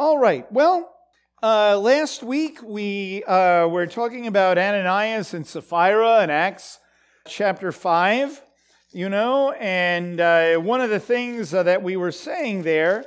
All right. Well, uh, last week we uh, were talking about Ananias and Sapphira in Acts chapter 5, you know, and uh, one of the things that we were saying there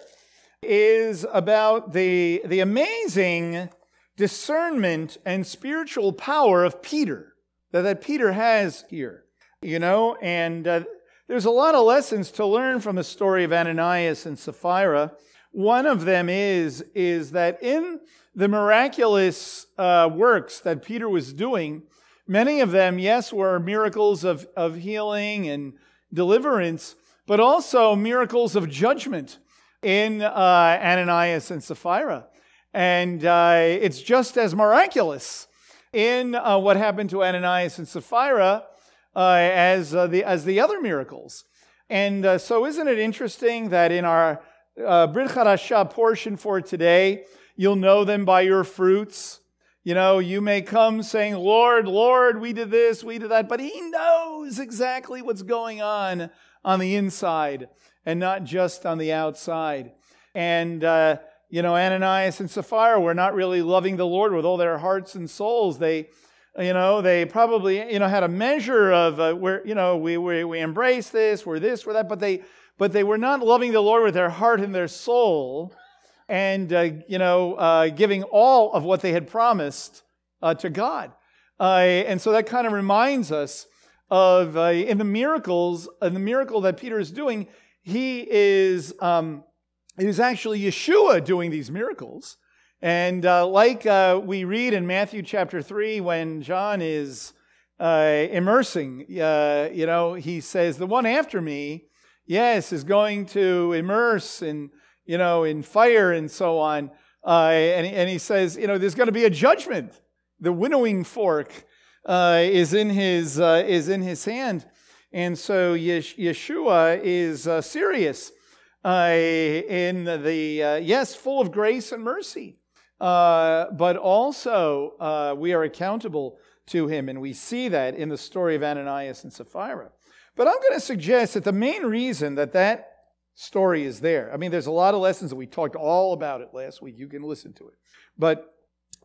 is about the, the amazing discernment and spiritual power of Peter that, that Peter has here, you know, and uh, there's a lot of lessons to learn from the story of Ananias and Sapphira. One of them is, is that in the miraculous uh, works that Peter was doing, many of them, yes, were miracles of, of healing and deliverance, but also miracles of judgment in uh, Ananias and Sapphira. And uh, it's just as miraculous in uh, what happened to Ananias and Sapphira uh, as, uh, the, as the other miracles. And so, isn't it interesting that in our uh, Brit portion for today. You'll know them by your fruits. You know, you may come saying, Lord, Lord, we did this, we did that, but He knows exactly what's going on on the inside and not just on the outside. And, uh, you know, Ananias and Sapphira were not really loving the Lord with all their hearts and souls. They, you know, they probably, you know, had a measure of uh, where, you know, we, we, we embrace this, we're this, we're that, but they, but they were not loving the Lord with their heart and their soul and, uh, you know, uh, giving all of what they had promised uh, to God. Uh, and so that kind of reminds us of uh, in the miracles, in the miracle that Peter is doing, he is, um, it is actually Yeshua doing these miracles. And uh, like we read in Matthew chapter 3, when John is immersing, you know, he says, The one after me, yes, is going to immerse in, you know, in fire and so on. Uh, and, and he says, you know, there's going to be a judgment. The winnowing fork uh, is in his uh, is in his hand, and so Yeshua is uh, serious uh, in the uh, yes, full of grace and mercy, but also we are accountable to him, and we see that in the story of Ananias and Sapphira. But I'm going to suggest that the main reason that that story is there, I mean, there's a lot of lessons that we talked all about it last week. You can listen to it. But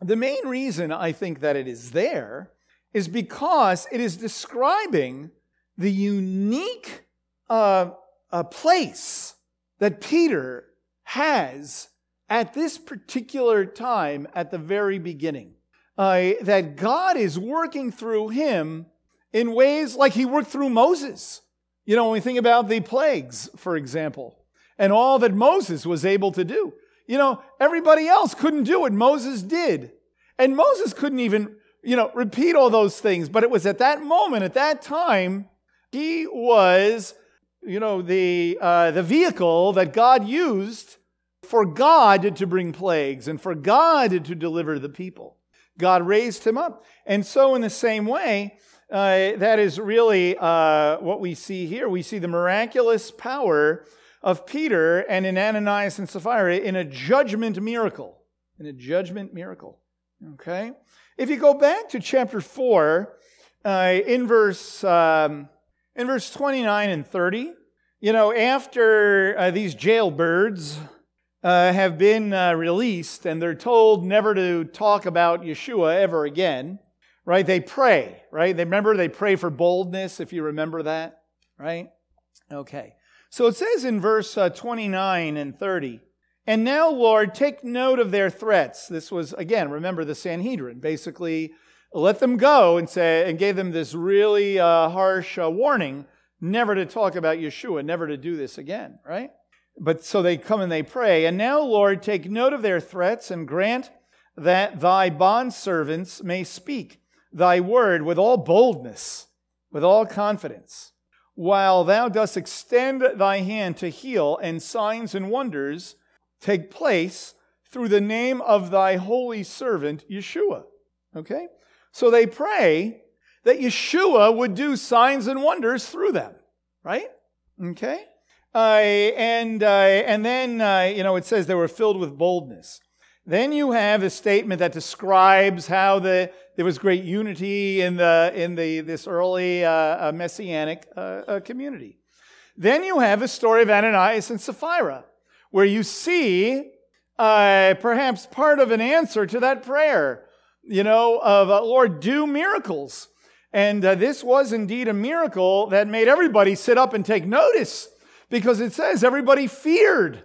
the main reason I think that it is there is because it is describing the unique uh, uh, place that Peter has at this particular time at the very beginning. Uh, that God is working through him in ways like he worked through Moses. You know, when we think about the plagues, for example, and all that Moses was able to do. You know, everybody else couldn't do what Moses did. And Moses couldn't even, you know, repeat all those things. But it was at that moment, at that time, he was, you know, the, uh, the vehicle that God used for God to bring plagues and for God to deliver the people. God raised him up. And so, in the same way, uh, that is really uh, what we see here. We see the miraculous power of Peter and in Ananias and Sapphira in a judgment miracle. In a judgment miracle. Okay? If you go back to chapter 4, uh, in, verse, um, in verse 29 and 30, you know, after uh, these jailbirds uh, have been uh, released and they're told never to talk about Yeshua ever again, right? They pray, right? They remember they pray for boldness, if you remember that, right? Okay. So it says in verse uh, 29 and 30, and now, Lord, take note of their threats. This was, again, remember the Sanhedrin, basically let them go and say, and gave them this really uh, harsh uh, warning never to talk about Yeshua, never to do this again, right? But so they come and they pray. And now, Lord, take note of their threats and grant that thy bondservants may speak thy word with all boldness, with all confidence, while thou dost extend thy hand to heal, and signs and wonders take place through the name of thy holy servant, Yeshua. Okay? So they pray that Yeshua would do signs and wonders through them, right? Okay? Uh, and, uh, and then, uh, you know, it says they were filled with boldness. Then you have a statement that describes how the, there was great unity in, the, in the, this early uh, uh, messianic uh, uh, community. Then you have a story of Ananias and Sapphira, where you see uh, perhaps part of an answer to that prayer, you know, of uh, Lord, do miracles. And uh, this was indeed a miracle that made everybody sit up and take notice because it says everybody feared.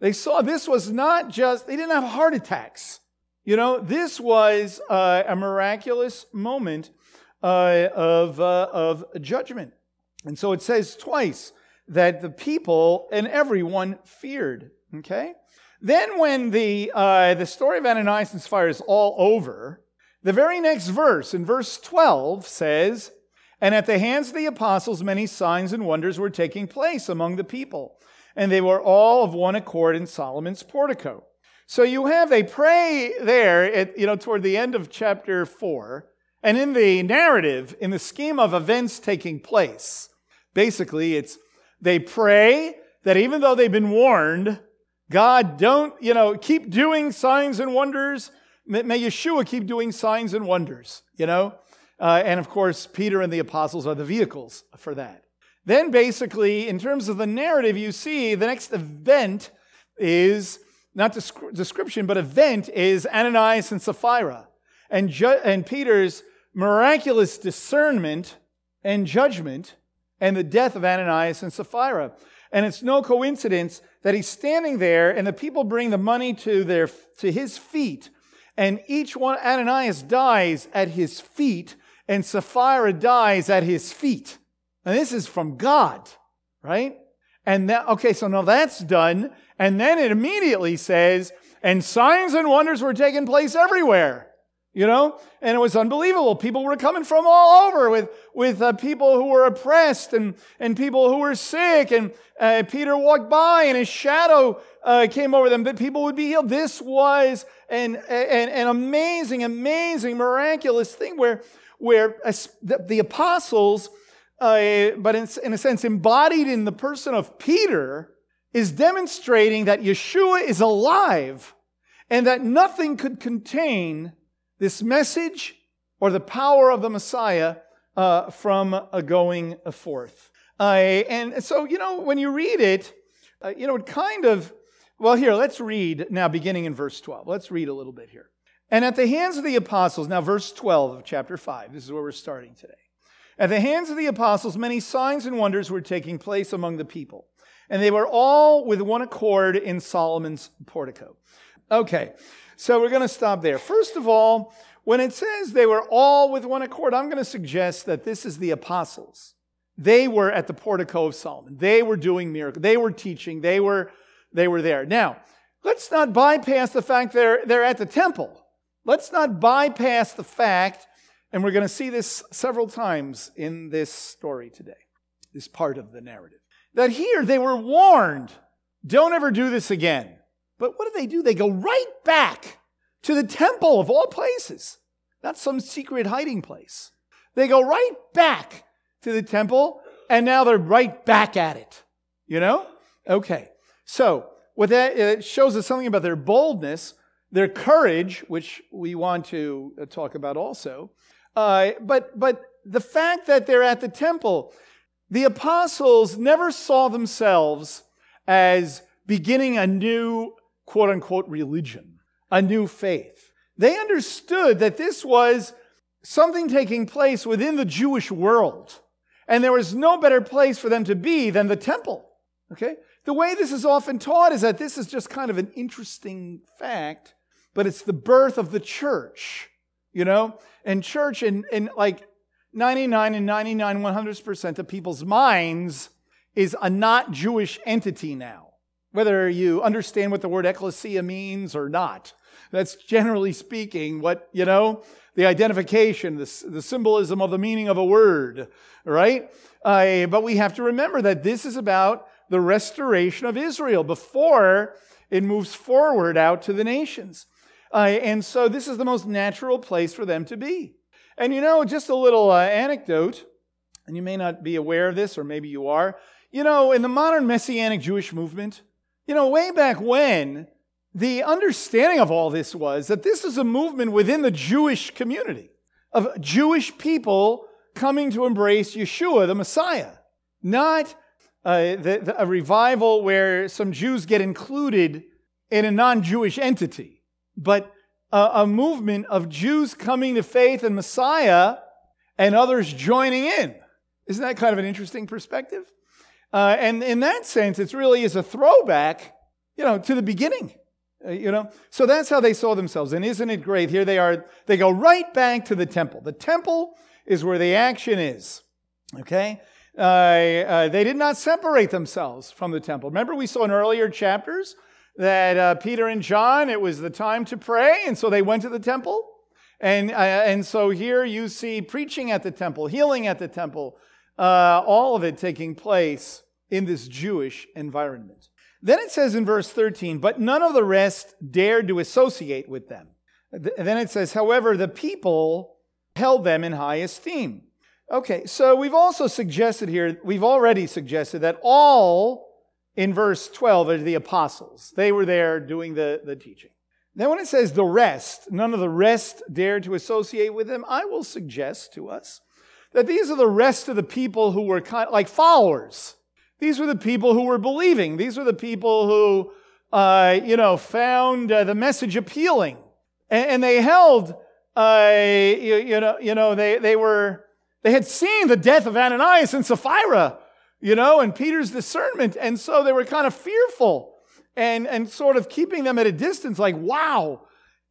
They saw this was not just, they didn't have heart attacks. You know, this was uh, a miraculous moment uh, of, uh, of judgment. And so it says twice that the people and everyone feared. Okay? Then, when the, uh, the story of Ananias and Sapphira is all over, the very next verse, in verse 12, says, And at the hands of the apostles, many signs and wonders were taking place among the people, and they were all of one accord in Solomon's portico. So you have, they pray there, at, you know, toward the end of chapter 4, and in the narrative, in the scheme of events taking place, basically it's they pray that even though they've been warned, God, don't, you know, keep doing signs and wonders. May Yeshua keep doing signs and wonders, you know? Uh, and of course, Peter and the apostles are the vehicles for that. Then, basically, in terms of the narrative, you see the next event is not description, but event is Ananias and Sapphira. And, ju- and Peter's miraculous discernment and judgment and the death of Ananias and Sapphira. And it's no coincidence that he's standing there and the people bring the money to, their, to his feet. And each one, Ananias dies at his feet and Sapphira dies at his feet. And this is from God, right? And that, okay, so now that's done. And then it immediately says, and signs and wonders were taking place everywhere you know and it was unbelievable people were coming from all over with with uh, people who were oppressed and and people who were sick and uh, peter walked by and his shadow uh, came over them that people would be healed this was an, an, an amazing amazing miraculous thing where where the, the apostles uh, but in, in a sense embodied in the person of peter is demonstrating that yeshua is alive and that nothing could contain this message or the power of the Messiah uh, from uh, going forth. Uh, and so, you know, when you read it, uh, you know, it kind of, well, here, let's read now, beginning in verse 12. Let's read a little bit here. And at the hands of the apostles, now, verse 12 of chapter 5, this is where we're starting today. At the hands of the apostles, many signs and wonders were taking place among the people, and they were all with one accord in Solomon's portico. Okay, so we're going to stop there. First of all, when it says they were all with one accord, I'm going to suggest that this is the apostles. They were at the portico of Solomon. They were doing miracles. They were teaching. They were, they were there. Now, let's not bypass the fact they're, they're at the temple. Let's not bypass the fact, and we're going to see this several times in this story today, this part of the narrative, that here they were warned don't ever do this again. But what do they do? They go right back to the temple of all places, not some secret hiding place. They go right back to the temple, and now they're right back at it. You know? Okay. So, what that it shows us something about their boldness, their courage, which we want to uh, talk about also. Uh, but, but the fact that they're at the temple, the apostles never saw themselves as beginning a new quote unquote religion, a new faith. They understood that this was something taking place within the Jewish world. And there was no better place for them to be than the temple. Okay? The way this is often taught is that this is just kind of an interesting fact, but it's the birth of the church, you know? And church in, in like 99 and 99, 100% of people's minds is a not Jewish entity now whether you understand what the word ecclesia means or not. That's generally speaking what, you know, the identification, the, the symbolism of the meaning of a word, right? Uh, but we have to remember that this is about the restoration of Israel before it moves forward out to the nations. Uh, and so this is the most natural place for them to be. And you know, just a little uh, anecdote, and you may not be aware of this, or maybe you are. You know, in the modern Messianic Jewish movement, you know, way back when, the understanding of all this was that this is a movement within the Jewish community of Jewish people coming to embrace Yeshua, the Messiah, not uh, the, the, a revival where some Jews get included in a non Jewish entity, but a, a, movement of Jews coming to faith in Messiah and others joining in. Isn't that kind of an interesting perspective? Uh, and in that sense, it really is a throwback, you know, to the beginning. Uh, you know, so that's how they saw themselves. And isn't it great? Here they are. They go right back to the temple. The temple is where the action is. Okay, uh, uh, they did not separate themselves from the temple. Remember, we saw in earlier chapters that uh, Peter and John, it was the time to pray, and so they went to the temple. And, uh, and so here you see preaching at the temple, healing at the temple, uh, all of it taking place in this Jewish environment. Then it says in verse 13, but none of the rest dared to associate with them. Then it says, however, the people held them in high esteem. Okay, so we've also suggested here, we've already suggested that all in verse 12 are the apostles. They were there doing the, the teaching. Then when it says the rest, none of the rest dared to associate with them, I will suggest to us that these are the rest of the people who were kind like followers. These were the people who were believing. These were the people who, uh, you know, found uh, the message appealing. And, and they held, uh, you, you, know, you know they, they were, they had seen the death of Ananias and Sapphira, you know, and Peter's discernment. And so they were kind of fearful and, and sort of keeping them at a distance, like, wow,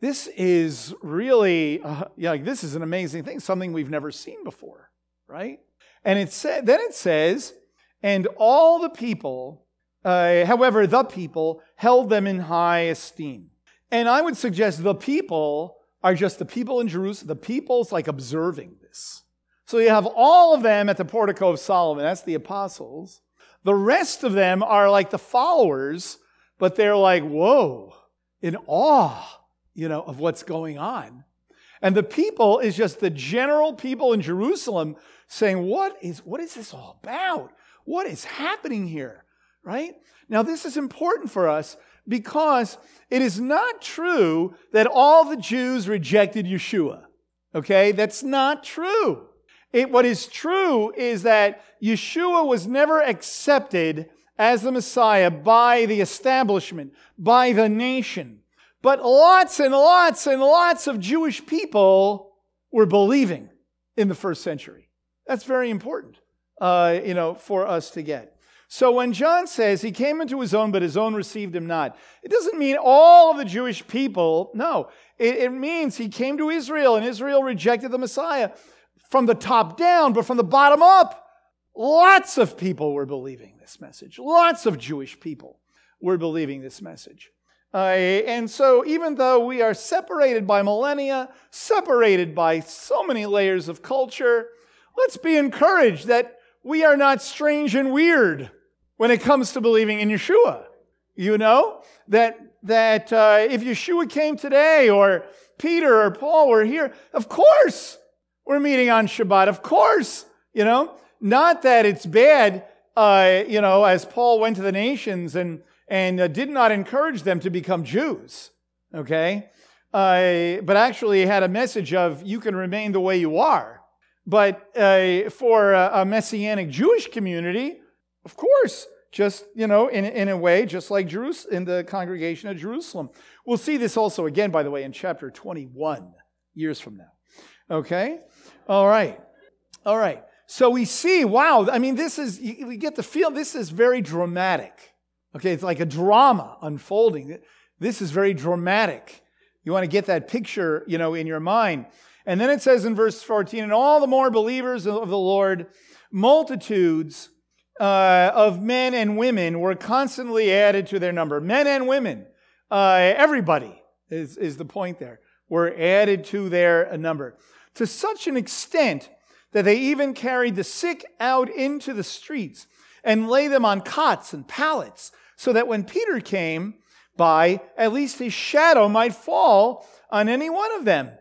this is really, uh, yeah, this is an amazing thing, something we've never seen before, right? And it said, then it says, and all the people, uh, however, the people held them in high esteem. And I would suggest the people are just the people in Jerusalem. The people's like observing this. So you have all of them at the portico of Solomon. That's the apostles. The rest of them are like the followers, but they're like, whoa, in awe, you know, of what's going on. And the people is just the general people in Jerusalem saying, what is, what is this all about? What is happening here? Right? Now, this is important for us because it is not true that all the Jews rejected Yeshua. Okay? That's not true. It, what is true is that Yeshua was never accepted as the Messiah by the establishment, by the nation. But lots and lots and lots of Jewish people were believing in the first century. That's very important uh, you know, for us to get. So when John says he came into his own, but his own received him not, it doesn't mean all of the Jewish people. No, it, it means he came to Israel and Israel rejected the Messiah from the top down, but from the bottom up. Lots of people were believing this message. Lots of Jewish people were believing this message. Uh, and so, even though we are separated by millennia, separated by so many layers of culture, let's be encouraged that we are not strange and weird when it comes to believing in Yeshua. You know, that, that uh, if Yeshua came today or Peter or Paul were here, of course we're meeting on Shabbat. Of course, you know, not that it's bad, uh, you know, as Paul went to the nations and, and uh, did not encourage them to become Jews, okay? Uh, but actually had a message of you can remain the way you are. But uh, for a, a, messianic Jewish community, of course, just, you know, in, in a way, just like Jerus- in the congregation of Jerusalem. We'll see this also again, by the way, in chapter 21, years from now. Okay? All right. All right. So we see, wow, I mean, this is, we get the feel this is very dramatic. Okay, it's like a drama unfolding. This is very dramatic. You want to get that picture, you know, in your mind. And then it says in verse 14, and all the more believers of the Lord, multitudes uh, of men and women were constantly added to their number. Men and women, uh, everybody is, is the point there, were added to their number. To such an extent that they even carried the sick out into the streets and lay them on cots and pallets, so that when Peter came by, at least his shadow might fall on any one of them.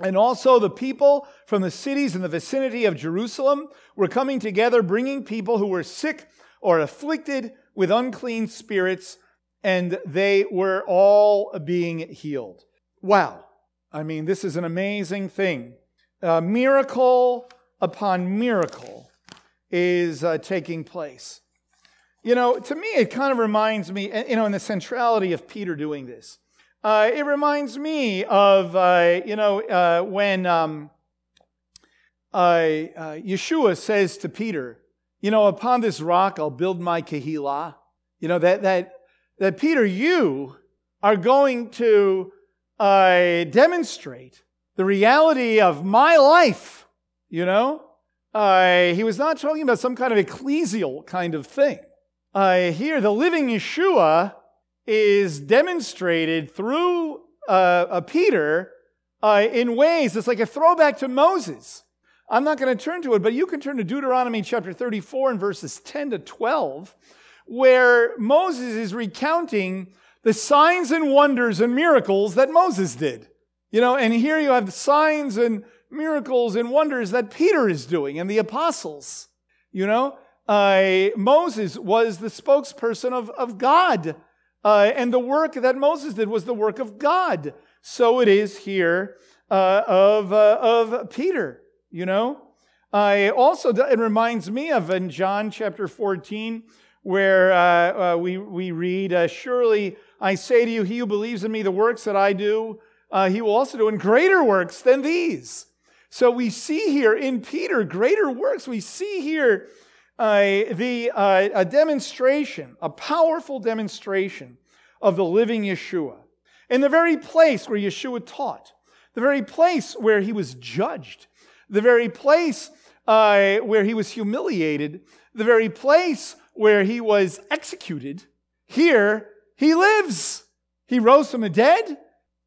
And also, the people from the cities in the vicinity of Jerusalem were coming together, bringing people who were sick or afflicted with unclean spirits, and they were all being healed. Wow. I mean, this is an amazing thing. Uh, miracle upon miracle is uh, taking place. You know, to me, it kind of reminds me, you know, in the centrality of Peter doing this. Uh, it reminds me of, uh, you know, uh, when um, uh, Yeshua says to Peter, you know, upon this rock I'll build my Kehillah. You know, that, that, that Peter, you are going to uh, demonstrate the reality of my life, you know? he was not talking about some kind of ecclesial kind of thing. here, the living Yeshua is demonstrated through uh, Peter uh, in ways that's like a throwback to Moses. I'm not going to turn to it, but you can turn to Deuteronomy chapter 34 and verses 10 to 12, where Moses is recounting the signs and wonders and miracles that Moses did. You know, and here you have the signs and miracles and wonders that Peter is doing and the apostles. You know, uh, Moses was the spokesperson of, of God uh, and the work that Moses did was the work of God. So it is here uh, of, uh, of Peter, you know. I also, it reminds me of in John chapter 14, where uh, uh, we, we read, Surely I say to you, he who believes in me, the works that I do, he will also do, in greater works than these. So we see here in Peter greater works. We see here uh, the, uh, a demonstration, a powerful demonstration of the living Yeshua. In the very place where Yeshua taught, the very place where he was judged, the very place uh, where he was humiliated, the very place where he was executed, here he lives. He rose from the dead.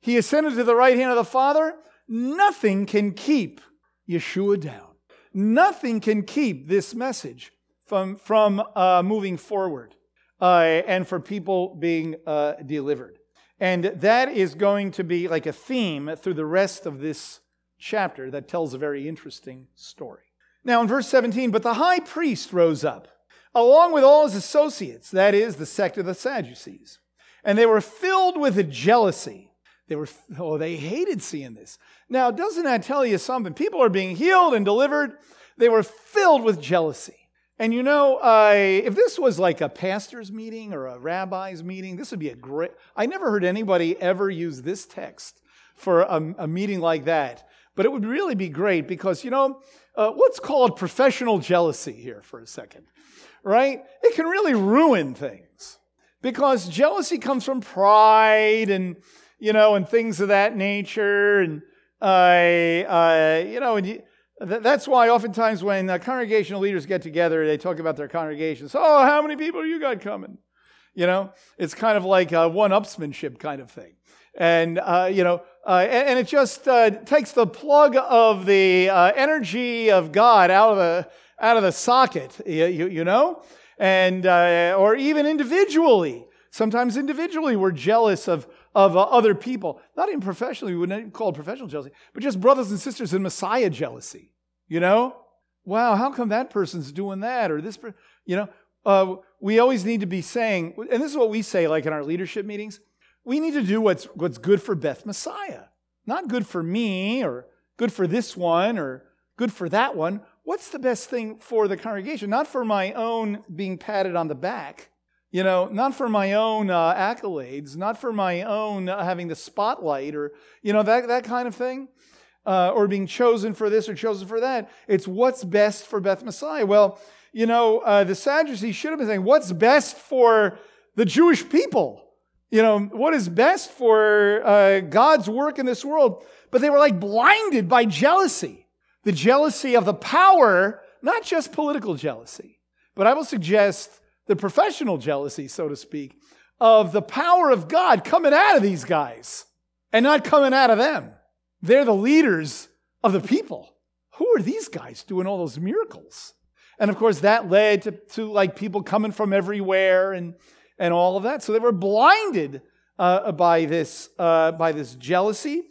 He ascended to the right hand of the Father. Nothing can keep Yeshua down. Nothing can keep this message from, from uh, moving forward uh, and for people being uh, delivered. And that is going to be like a theme through the rest of this chapter that tells a very interesting story. Now, in verse 17, but the high priest rose up, along with all his associates, that is, the sect of the Sadducees. And they were filled with jealousy. They were, oh, they hated seeing this. Now, doesn't that tell you something? People are being healed and delivered. They were filled with jealousy. And you know, if this was like a pastor's meeting or a rabbi's meeting, this would be a great. I never heard anybody ever use this text for a, a meeting like that. But it would really be great because, you know, uh, let's call it professional jealousy here for a second, right? It can really ruin things because jealousy comes from pride and, you know, and things of that nature. And, uh, uh, you know, and you, that's why oftentimes when uh, congregational leaders get together, they talk about their congregations. Oh, how many people you got coming? You know, it's kind of like a one-upsmanship kind of thing. And, uh, you know, uh, and, and, it just uh, takes the plug of the energy of God out of the, out of the socket, you, you, you know? And, uh, or even individually. Sometimes individually we're jealous of, of uh, other people. Not even professionally, we wouldn't call it professional jealousy, but just brothers and sisters in Messiah jealousy. You know? Wow, how come that person's doing that? Or this, you know? Uh, we always need to be saying, and this is what we say like in our leadership meetings we need to do what's, what's good for Beth Messiah. Not good for me or good for this one or good for that one. What's the best thing for the congregation? Not for my own being patted on the back, you know, not for my own uh, accolades, not for my own uh, having the spotlight or, you know, that, that kind of thing, uh, or being chosen for this or chosen for that. It's what's best for Beth Messiah. Well, you know, uh, the Sadducees should have been saying, what's best for the Jewish people? You know, what is best for uh, God's work in this world? But they were like blinded by jealousy. The jealousy of the power, not just political jealousy, but I will suggest the professional jealousy, so to speak, of the power of God coming out of these guys and not coming out of them. They're the leaders of the people. Who are these guys doing all those miracles? And of course, that led to, to like people coming from everywhere and, and all of that. So they were blinded uh, by, this, uh, by this jealousy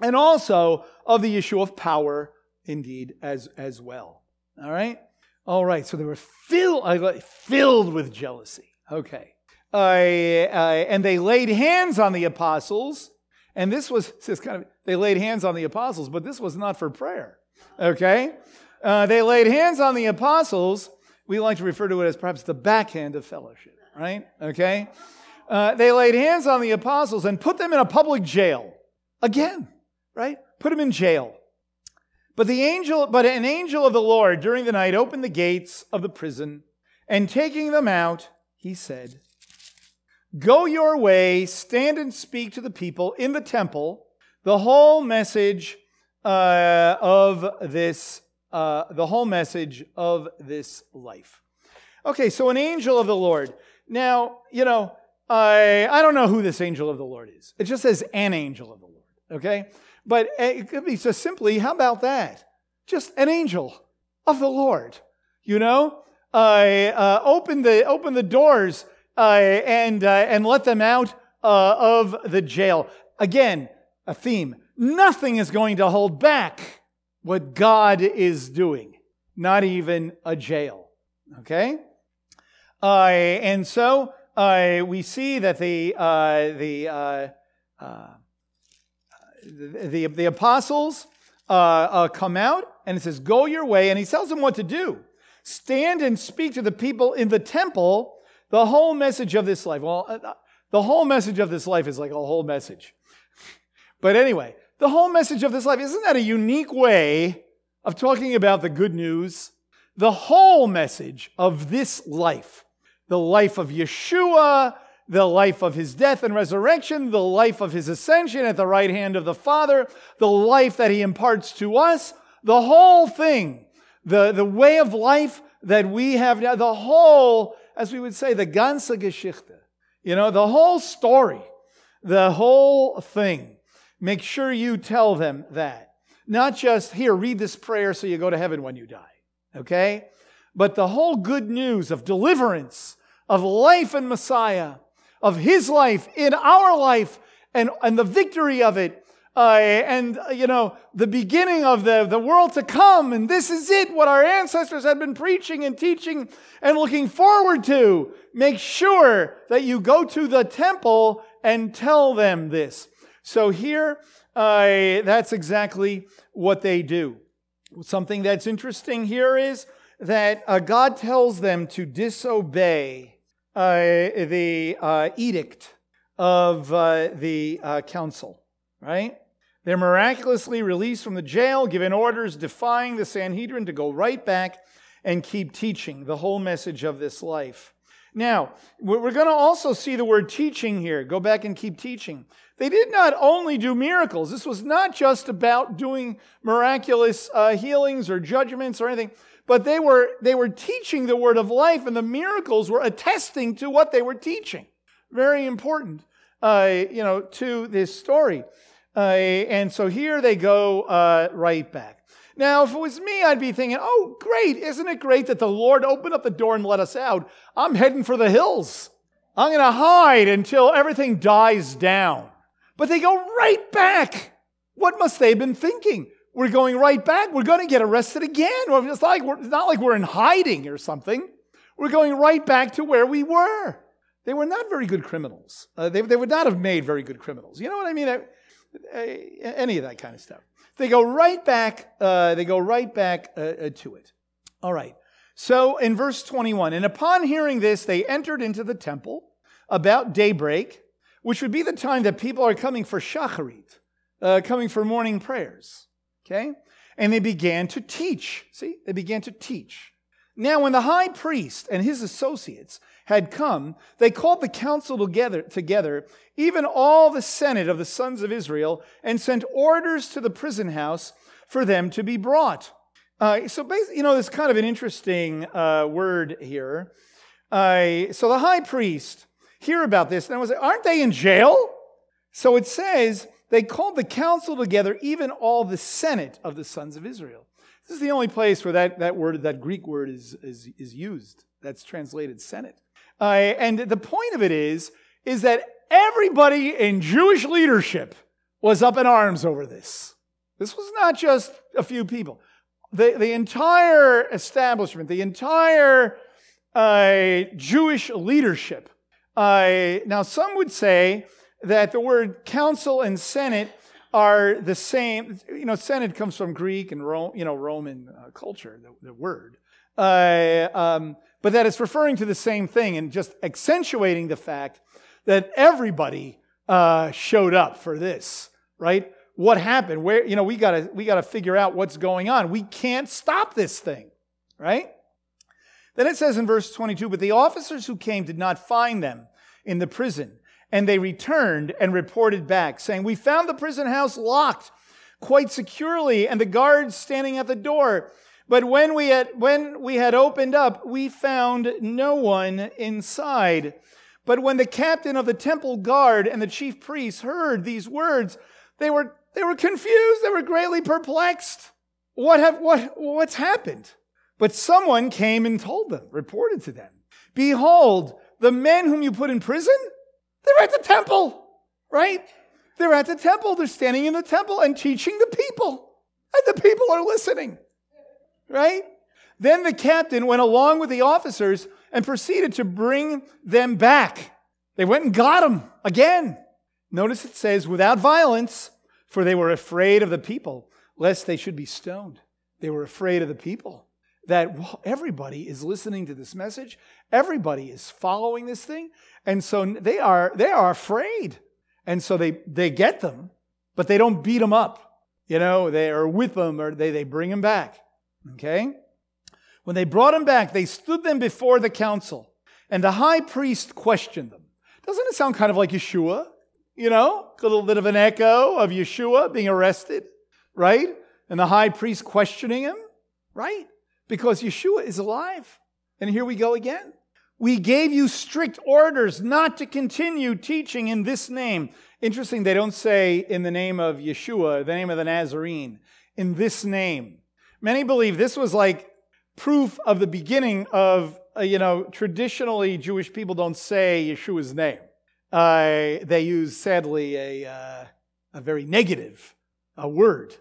and also of the issue of power, indeed, as, as well. All right? All right, so they were filled, filled with jealousy. Okay. Uh, uh, and they laid hands on the apostles. And this was, this kind of, they laid hands on the apostles, but this was not for prayer. Okay? Uh, they laid hands on the apostles. We like to refer to it as perhaps the backhand of fellowship, right? Okay? Uh, they laid hands on the apostles and put them in a public jail. Again, right? Put them in jail. But the angel, but an angel of the Lord during the night opened the gates of the prison, and taking them out, he said, Go your way, stand and speak to the people in the temple the whole message uh, of this, uh, the whole message of this life. Okay, so an angel of the Lord. Now, you know, I, I don't know who this angel of the Lord is. It just says an angel of the Lord, okay? But it could be just simply, how about that? Just an angel of the Lord, you know? I uh, open the open the doors uh, and uh, and let them out uh, of the jail. Again, a theme. Nothing is going to hold back what God is doing, not even a jail. Okay? Uh, and so uh, we see that the, uh, the, uh, uh, the, the, apostles uh, uh, come out, and it says, Go your way, and he tells them what to do. Stand and speak to the people in the temple the whole message of this life. Well, uh, uh, the whole message of this life is like a whole message. But anyway, the whole message of this life, isn't that a unique way of talking about the good news? The whole message of this life, the life of Yeshua, the life of his death and resurrection, the life of his ascension at the right hand of the Father, the life that he imparts to us, the whole thing, the, the way of life that we have now, the whole, as we would say, the ganze Geschichte, you know, the whole story, the whole thing Make sure you tell them that. Not just, here, read this prayer so you go to heaven when you die. Okay? But the whole good news of deliverance, of life in Messiah, of His life in our life, and, and the victory of it, uh, and, you know, the beginning of the, the world to come. And this is it, what our ancestors had been preaching and teaching and looking forward to. Make sure that you go to the temple and tell them this. So here, uh, that's exactly what they do. Something that's interesting here is that uh, God tells them to disobey the uh, edict of uh, the uh, council, right? They're miraculously released from the jail, given orders defying the Sanhedrin to go right back and keep teaching the whole message of this life. Now, we're going to also see the word teaching here. Go back and keep teaching. They did not only do miracles. This was not just about doing miraculous uh, healings or judgments or anything, but they were, they were teaching the word of life, and the miracles were attesting to what they were teaching. Very important, uh, you know, to this story. Uh, and so here they go uh, right back. Now, if it was me, I'd be thinking, oh, great. Isn't it great that the Lord opened up the door and let us out? I'm heading for the hills. I'm going to hide until everything dies down. But they go right back. What must they have been thinking? We're going right back. We're going to get arrested again. It's, like it's not like we're in hiding or something. We're going right back to where we were. They were not very good criminals. Uh, they, they would not have made very good criminals. You know what I mean? Uh, uh, any of that kind of stuff. They go right back, uh, they go right back uh, uh, to it. All right. So in verse 21, and upon hearing this, they entered into the temple about daybreak, which would be the time that people are coming for shacharit, uh, coming for morning prayers. Okay? And they began to teach. See? They began to teach. Now, when the high priest and his associates had come, they called the council together, together, even all the senate of the sons of Israel, and sent orders to the prison house for them to be brought. Uh, so, basically, you know, there's kind of an interesting uh, word here. Uh, so the high priest hear about this and I was like, aren't they in jail? So it says they called the council together, even all the senate of the sons of Israel. This is the only place where that, that word, that Greek word is, is, is used. That's translated senate. Uh, and the point of it is, is that everybody in Jewish leadership was up in arms over this. This was not just a few people. The, the entire establishment, the entire uh, Jewish leadership. Uh, now, some would say that the word council and senate are the same. You know, senate comes from Greek and Rome, you know, Roman uh, culture, the, the word. Uh, um, but that it's referring to the same thing and just accentuating the fact that everybody uh, showed up for this, right? What happened? Where you know we gotta we gotta figure out what's going on. We can't stop this thing, right? Then it says in verse 22, but the officers who came did not find them in the prison, and they returned and reported back, saying, "We found the prison house locked quite securely, and the guards standing at the door." But when we had, when we had opened up, we found no one inside. But when the captain of the temple guard and the chief priests heard these words, they were, they were confused. They were greatly perplexed. What have, what, what's happened? But someone came and told them, reported to them, behold, the men whom you put in prison, they're at the temple, right? They're at the temple. They're standing in the temple and teaching the people. And the people are listening right? Then the captain went along with the officers and proceeded to bring them back. They went and got them again. Notice it says, without violence, for they were afraid of the people, lest they should be stoned. They were afraid of the people. That everybody is listening to this message, everybody is following this thing, and so they are they are afraid, and so they they get them, but they don't beat them up. You know, they are with them or they they bring them back. Okay? When they brought him back, they stood them before the council, and the high priest questioned them. Doesn't it sound kind of like Yeshua? You know, a little bit of an echo of Yeshua being arrested, right? And the high priest questioning him, right? Because Yeshua is alive. And here we go again. We gave you strict orders not to continue teaching in this name. Interesting, they don't say in the name of Yeshua, the name of the Nazarene, in this name. Many believe this was like proof of the beginning of, uh, you know, traditionally Jewish people don't say Yeshua's name. Uh, they use, sadly, a, uh, a very negative a word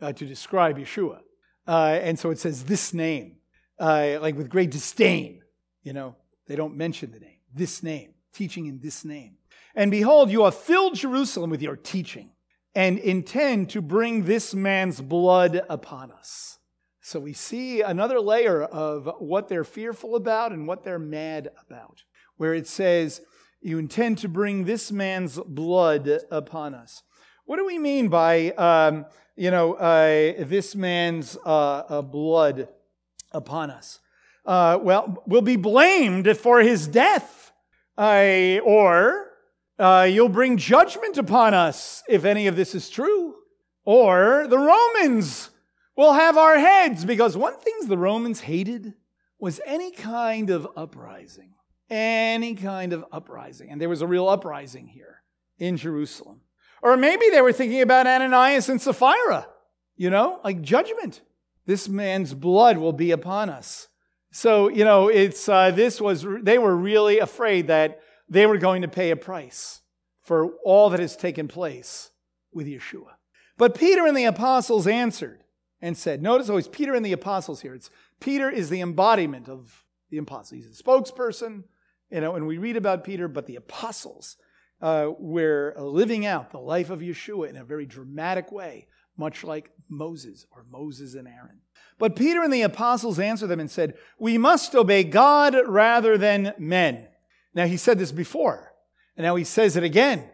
uh, to describe Yeshua. Uh, and so it says this name, uh, like with great disdain. You know, they don't mention the name, this name, teaching in this name. And behold, you have filled Jerusalem with your teaching and intend to bring this man's blood upon us. So we see another layer of what they're fearful about and what they're mad about, where it says, You intend to bring this man's blood upon us. What do we mean by, um, you know, uh, this man's uh, uh, blood upon us? Uh, well, we'll be blamed for his death, or uh, you'll bring judgment upon us if any of this is true, or the Romans will have our heads. Because one thing the Romans hated was any kind of uprising. Any kind of uprising. And there was a real uprising here in Jerusalem. Or maybe they were thinking about Ananias and Sapphira, you know, like judgment. This man's blood will be upon us. So, you know, it's, uh, this was, they were really afraid that they were going to pay a price for all that has taken place with Yeshua. But Peter and the apostles answered and said, notice always Peter and the apostles here. It's Peter is the embodiment of the apostles. He's a spokesperson, you know, and we read about Peter, but the apostles uh, were living out the life of Yeshua in a very dramatic way, much like Moses or Moses and Aaron. But Peter and the apostles answered them and said, We must obey God rather than men. Now he said this before, and now he says it again.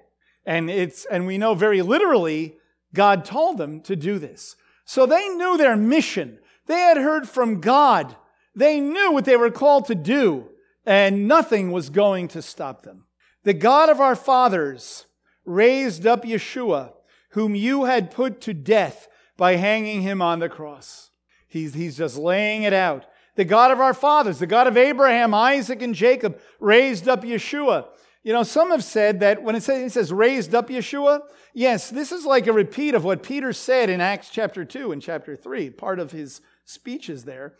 And it's and we know very literally God told them to do this. So they knew their mission. They had heard from God. They knew what they were called to do, and nothing was going to stop them. The God of our fathers raised up Yeshua, whom you had put to death by hanging him on the cross. He's, he's just laying it out. The God of our fathers, the God of Abraham, Isaac, and Jacob, raised up Yeshua. You know, some have said that when it says, it says raised up Yeshua, yes, this is like a repeat of what Peter said in Acts chapter 2 and chapter 3, part of his speeches there.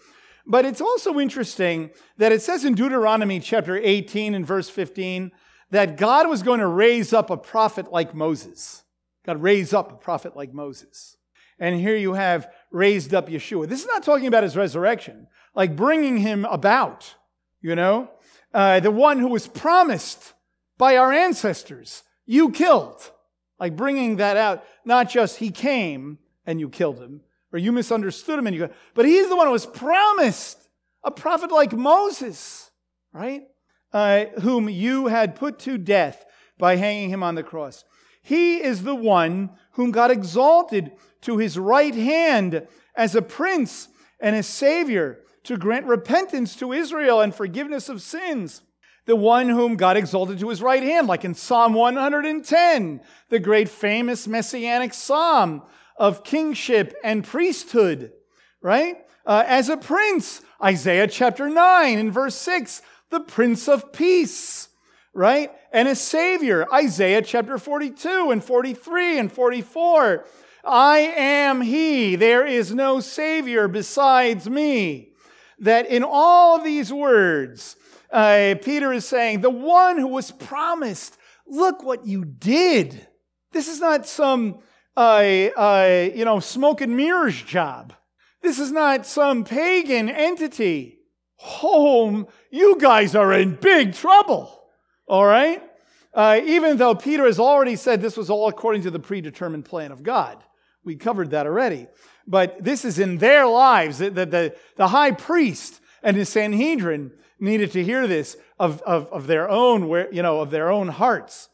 But it's also interesting that it says in Deuteronomy chapter 18 and verse 15 that God was going to raise up a prophet like Moses. God raised up a prophet like Moses. And here you have raised up Yeshua. This is not talking about his resurrection, like bringing him about, you know, uh, the one who was promised by our ancestors. You killed. Like bringing that out, not just he came and you killed him, or you misunderstood him and you, but he's the one who was promised a prophet like Moses, right? Uh, whom you had put to death by hanging him on the cross. He is the one whom God exalted to his right hand as a prince and a savior to grant repentance to Israel and forgiveness of sins. The one whom God exalted to his right hand, like in Psalm 110, the great famous messianic psalm of kingship and priesthood, right? Uh, as a prince, Isaiah chapter 9 and verse 6, the prince of peace, right? And a savior, Isaiah chapter 42 and 43 and 44. I am he, there is no savior besides me. That in all these words, uh, Peter is saying, the one who was promised, look what you did. This is not some, uh, uh, you know, smoke and mirrors job. This is not some pagan entity. Home, you guys are in big trouble. All right? Uh, even though Peter has already said this was all according to the predetermined plan of God. We covered that already. But this is in their lives. The, the, the high priest and his Sanhedrin needed to hear this of, of, of their own, where, you know, of their own hearts.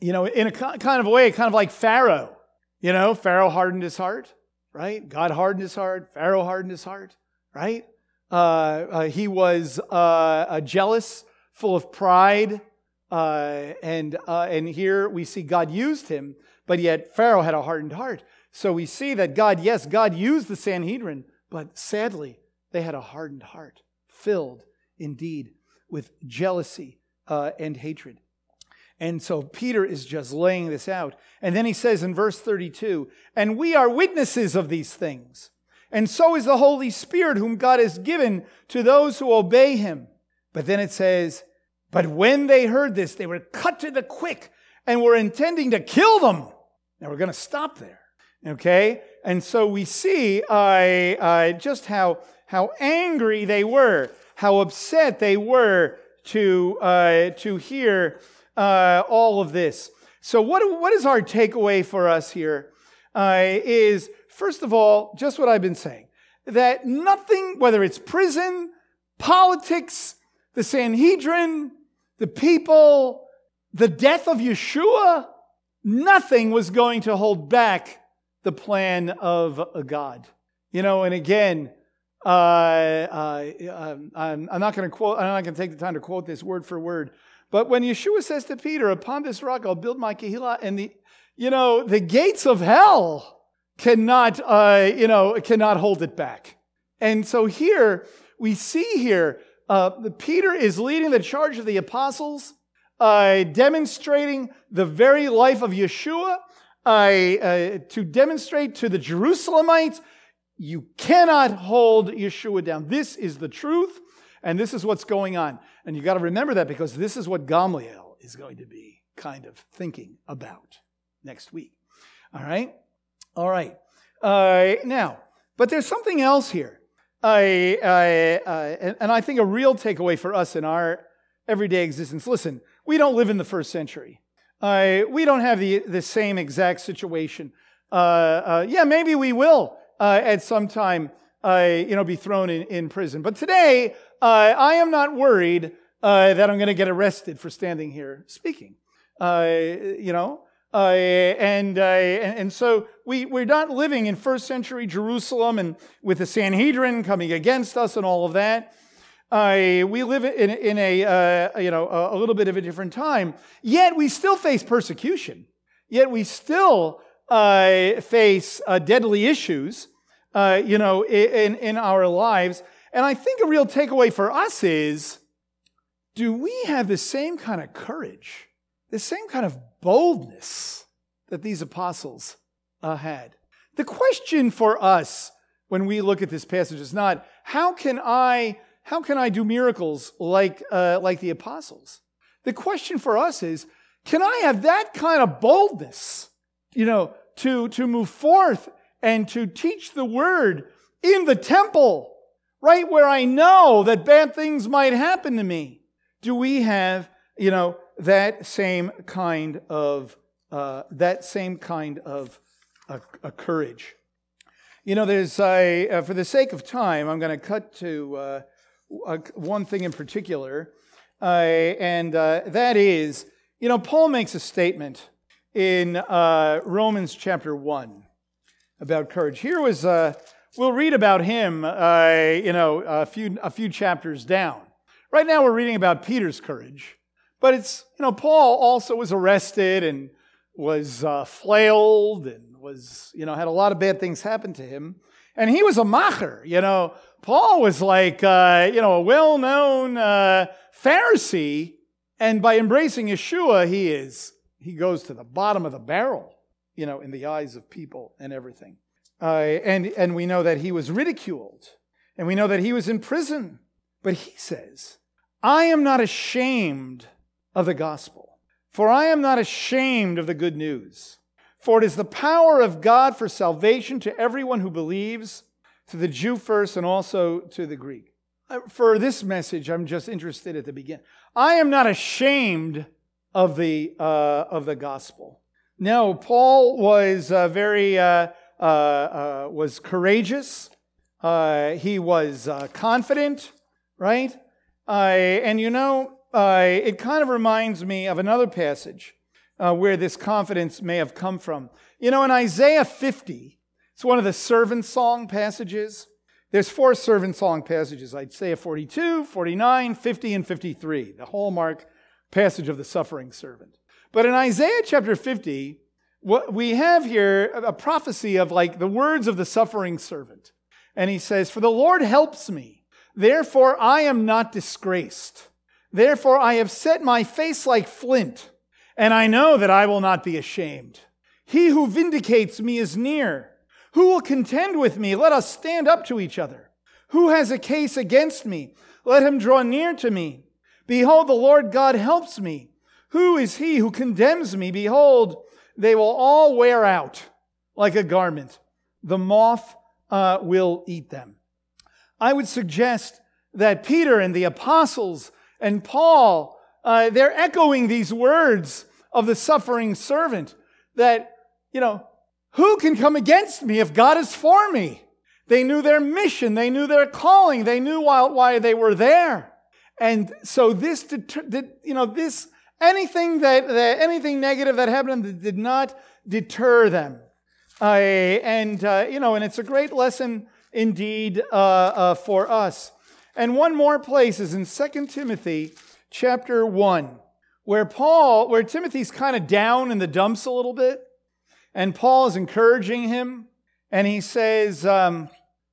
You know, in a kind of a way, kind of like Pharaoh. You know, Pharaoh hardened his heart, right? God hardened his heart. Pharaoh hardened his heart, right? Uh, uh, he was uh, jealous, full of pride, and and here we see God used him, but yet Pharaoh had a hardened heart. So we see that God, yes, God used the Sanhedrin, but sadly, they had a hardened heart, filled indeed with jealousy uh, and hatred. And so Peter is just laying this out. And then he says in verse 32 And we are witnesses of these things. And so is the Holy Spirit, whom God has given to those who obey him. But then it says, But when they heard this, they were cut to the quick and were intending to kill them. Now we're going to stop there. Okay? And so we see uh, uh, just how, how angry they were, how upset they were to, uh, to hear uh, all of this. So, what, what is our takeaway for us here? Uh, is first of all, just what I've been saying that nothing, whether it's prison, politics, the Sanhedrin, the people, the death of Yeshua, nothing was going to hold back the plan of God. You know, and again, uh, uh, um, I'm, I'm, not going to quote. I'm not going to take the time to quote this word for word. But when Yeshua says to Peter, "Upon this rock I'll build my kehillah," and the, you know, the gates of hell cannot, uh, you know, cannot hold it back. And so here we see here uh, Peter is leading the charge of the apostles, uh, demonstrating the very life of Yeshua uh, to demonstrate to the Jerusalemites, you cannot hold Yeshua down. This is the truth, and this is what's going on. And you got to remember that because this is what Gamliel is going to be kind of thinking about next week. All right? All right. Uh, now, but there's something else here. I, I, uh, and I think a real takeaway for us in our everyday existence. Listen, we don't live in the first century. We don't have the, the same exact situation. Uh, uh, yeah, maybe we will uh, at some time, uh, you know, be thrown in, in prison. But today, I am not worried that I'm going to get arrested for standing here speaking. you know, and, and and so we we're not living in first century Jerusalem and with the Sanhedrin coming against us and all of that. Uh, we live in, in a, uh, you know, a, little bit of a different time, yet we still face persecution. Yet we still uh, face uh, deadly issues, uh, you know, in, in our lives. And I think a real takeaway for us is do we have the same kind of courage, the same kind of boldness that these apostles uh, had? The question for us when we look at this passage is not, how can I how can I do miracles like, uh, like the apostles? The question for us is, can I have that kind of boldness, you know, to, to move forth and to teach the word in the temple, right where I know that bad things might happen to me? Do we have, you know, that same kind of, uh, that same kind of a, a courage? You know, there's, uh, for the sake of time, I'm going to cut to, uh, uh, one thing in particular, uh, and uh, that is, you know, Paul makes a statement in uh, Romans chapter 1 about courage. Here was, uh, we'll read about him, you know, a few, a few chapters down. Right now we're reading about Peter's courage, but it's, you know, Paul also was arrested and was flailed and was, you know, had a lot of bad things happen to him. And he was a macher, you know. Paul was like, uh, you know, a well known uh, Pharisee. And by embracing Yeshua, he is, he goes to the bottom of the barrel, you know, in the eyes of people and everything. Uh, and, and we know that he was ridiculed. And we know that he was in prison. But he says, I am not ashamed of the gospel, for I am not ashamed of the good news. For it is the power of God for salvation to everyone who believes, to the Jew first and also to the Greek. Uh, for this message, I'm just interested at the beginning. I am not ashamed of the, uh, of the gospel. No, Paul was uh, very, uh, uh, uh was courageous. he was confident, right? and you know, it kind of reminds me of another passage uh, where this confidence may have come from. You know, in Isaiah 50, it's one of the servant song passages. There's four servant song passages Isaiah 42, 49, 50, and 53, the hallmark passage of the suffering servant. But in Isaiah chapter 50, what we have here a prophecy of like the words of the suffering servant. And he says, For the Lord helps me, therefore I am not disgraced. Therefore I have set my face like flint and I know that I will not be ashamed. He who vindicates me is near. Who will contend with me? Let us stand up to each other. Who has a case against me? Let him draw near to me. Behold, the Lord God helps me. Who is he who condemns me? Behold, they will all wear out like a garment. The moth uh, will eat them. I would suggest that Peter and the apostles and Paul uh, they're echoing these words of the suffering servant that, you know, who can come against me if God is for me? They knew their mission. They knew their calling. They knew why, why they were there. And so this, you know, this, anything that, that, anything negative that happened did not deter them. Uh, and, uh, you know, and it's a great lesson indeed uh, uh for us. And one more place is in 2 Timothy chapter 1, where Paul, where Timothy's kind of down in the dumps a little bit, and Paul is encouraging him, and he says um,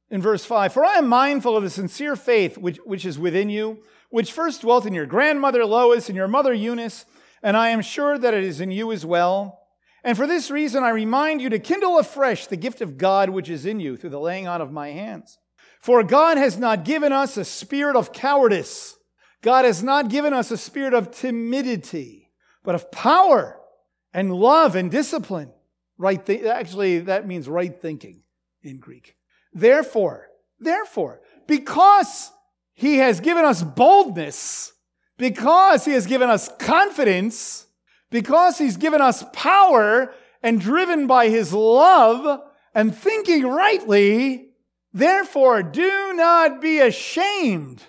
in verse 5 For I am mindful of the sincere faith which, which is within you, which first dwelt in your grandmother Lois and your mother Eunice, and I am sure that it is in you as well. And for this reason, I remind you to kindle afresh the gift of God which is in you through the laying on of my hands. For God has not given us a spirit of cowardice God has not given us a spirit of timidity, but of power and love and discipline. Right th- actually, that means right thinking in Greek. Therefore, therefore, because he has given us boldness, because he has given us confidence, because he's given us power and driven by his love and thinking rightly, therefore do not be ashamed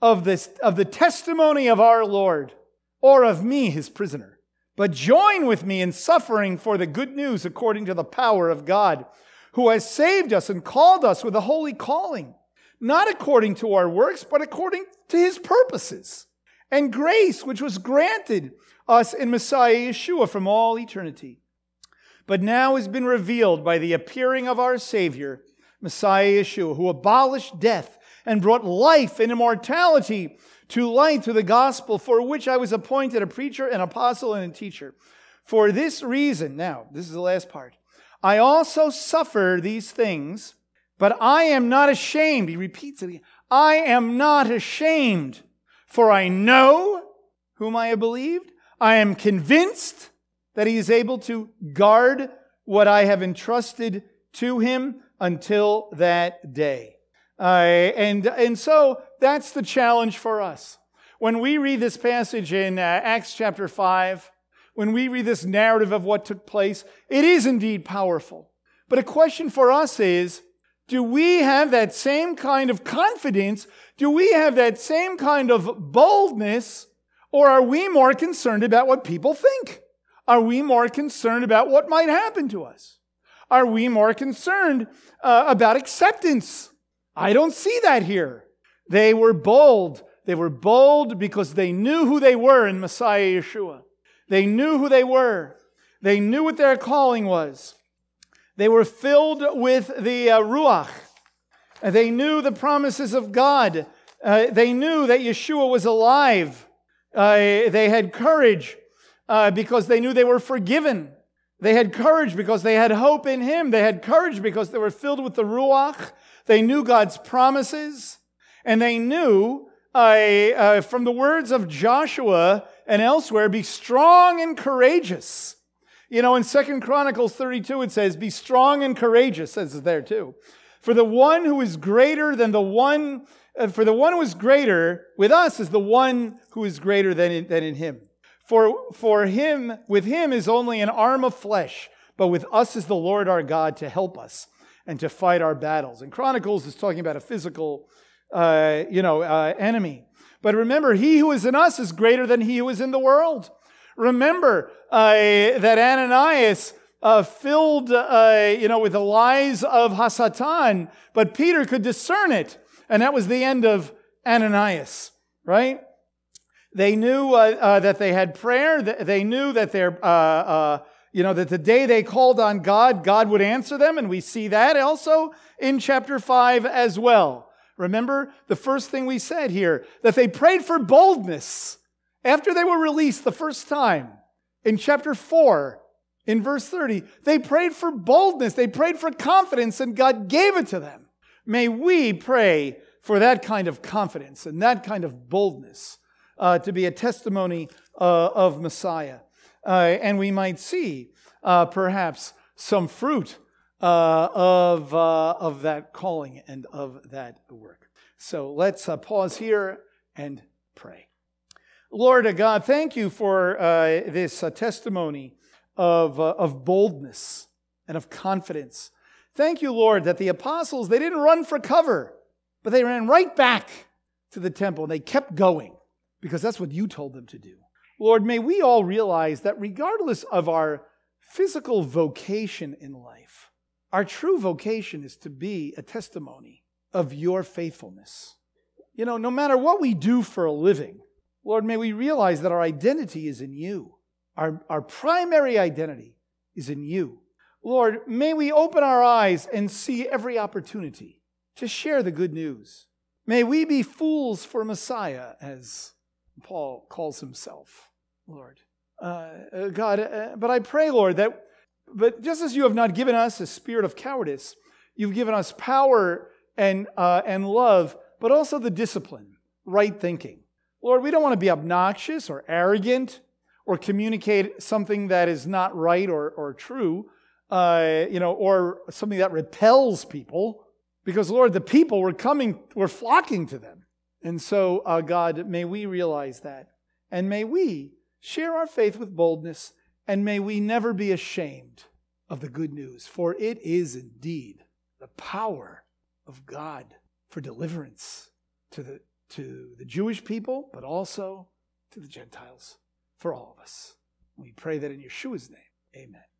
of, this, of the testimony of our Lord or of me, his prisoner, but join with me in suffering for the good news according to the power of God, who has saved us and called us with a holy calling, not according to our works, but according to his purposes and grace, which was granted us in Messiah Yeshua from all eternity. But now has been revealed by the appearing of our Savior, Messiah Yeshua, who abolished death and brought life and immortality to light through the gospel for which I was appointed a preacher, an apostle, and a teacher. For this reason, now, this is the last part, I also suffer these things, but I am not ashamed. He repeats it again. I am not ashamed, for I know whom I have believed. I am convinced that he is able to guard what I have entrusted to him until that day. Uh, and, and so that's the challenge for us. When we read this passage in uh, Acts chapter 5, when we read this narrative of what took place, it is indeed powerful. But a question for us is Do we have that same kind of confidence? Do we have that same kind of boldness? Or are we more concerned about what people think? Are we more concerned about what might happen to us? Are we more concerned uh, about acceptance? I don't see that here. They were bold. They were bold because they knew who they were in Messiah Yeshua. They knew who they were. They knew what their calling was. They were filled with the uh, Ruach. They knew the promises of God. Uh, they knew that Yeshua was alive. Uh, they had courage uh, because they knew they were forgiven. They had courage because they had hope in Him. They had courage because they were filled with the Ruach. They knew God's promises. And they knew uh, uh, from the words of Joshua and elsewhere, be strong and courageous. You know, in Second Chronicles 32, it says, be strong and courageous, says it there too. For the one who is greater than the one, uh, for the one who is greater with us is the one who is greater than in, than in him. For, for him, with him is only an arm of flesh, but with us is the Lord our God to help us and to fight our battles. And Chronicles is talking about a physical, uh, you know, uh, enemy. But remember, he who is in us is greater than he who is in the world. Remember uh, that Ananias uh, filled, uh, you know, with the lies of Hasatan, but Peter could discern it, and that was the end of Ananias, right? They knew uh, uh, that they had prayer. They knew that their, uh, you know, that the day they called on God, God would answer them, and we see that also in chapter five as well. Remember the first thing we said here that they prayed for boldness after they were released the first time in chapter 4 in verse 30. They prayed for boldness, they prayed for confidence, and God gave it to them. May we pray for that kind of confidence and that kind of boldness uh, to be a testimony uh, of Messiah. Uh, and we might see uh, perhaps some fruit uh, of, of that calling and of that work. So let's pause here and pray. Lord God, thank you for this testimony of, of boldness and of confidence. Thank you, Lord, that the apostles, they didn't run for cover, but they ran right back to the temple and they kept going because that's what you told them to do. Lord, may we all realize that regardless of our physical vocation in life, our true vocation is to be a testimony of your faithfulness. You know, no matter what we do for a living, Lord, may we realize that our identity is in you. Our, our primary identity is in you. Lord, may we open our eyes and see every opportunity to share the good news. May we be fools for Messiah, as Paul calls himself, Lord. Uh, uh God, uh, but I pray, Lord, that but just as you have not given us a spirit of cowardice, you've given us power and, uh, and love, but also the discipline, right thinking. Lord, we don't want to be obnoxious or arrogant or communicate something that is not right or, or true, uh, you know, or something that repels people. Because, Lord, the people were coming, were flocking to them. And so, uh, God, may we realize that. And may we share our faith with boldness and may we never be ashamed of the good news, for it is indeed the power of God for deliverance to the, to the Jewish people, but also to the Gentiles, for all of us. We pray that in Yeshua's name. Amen.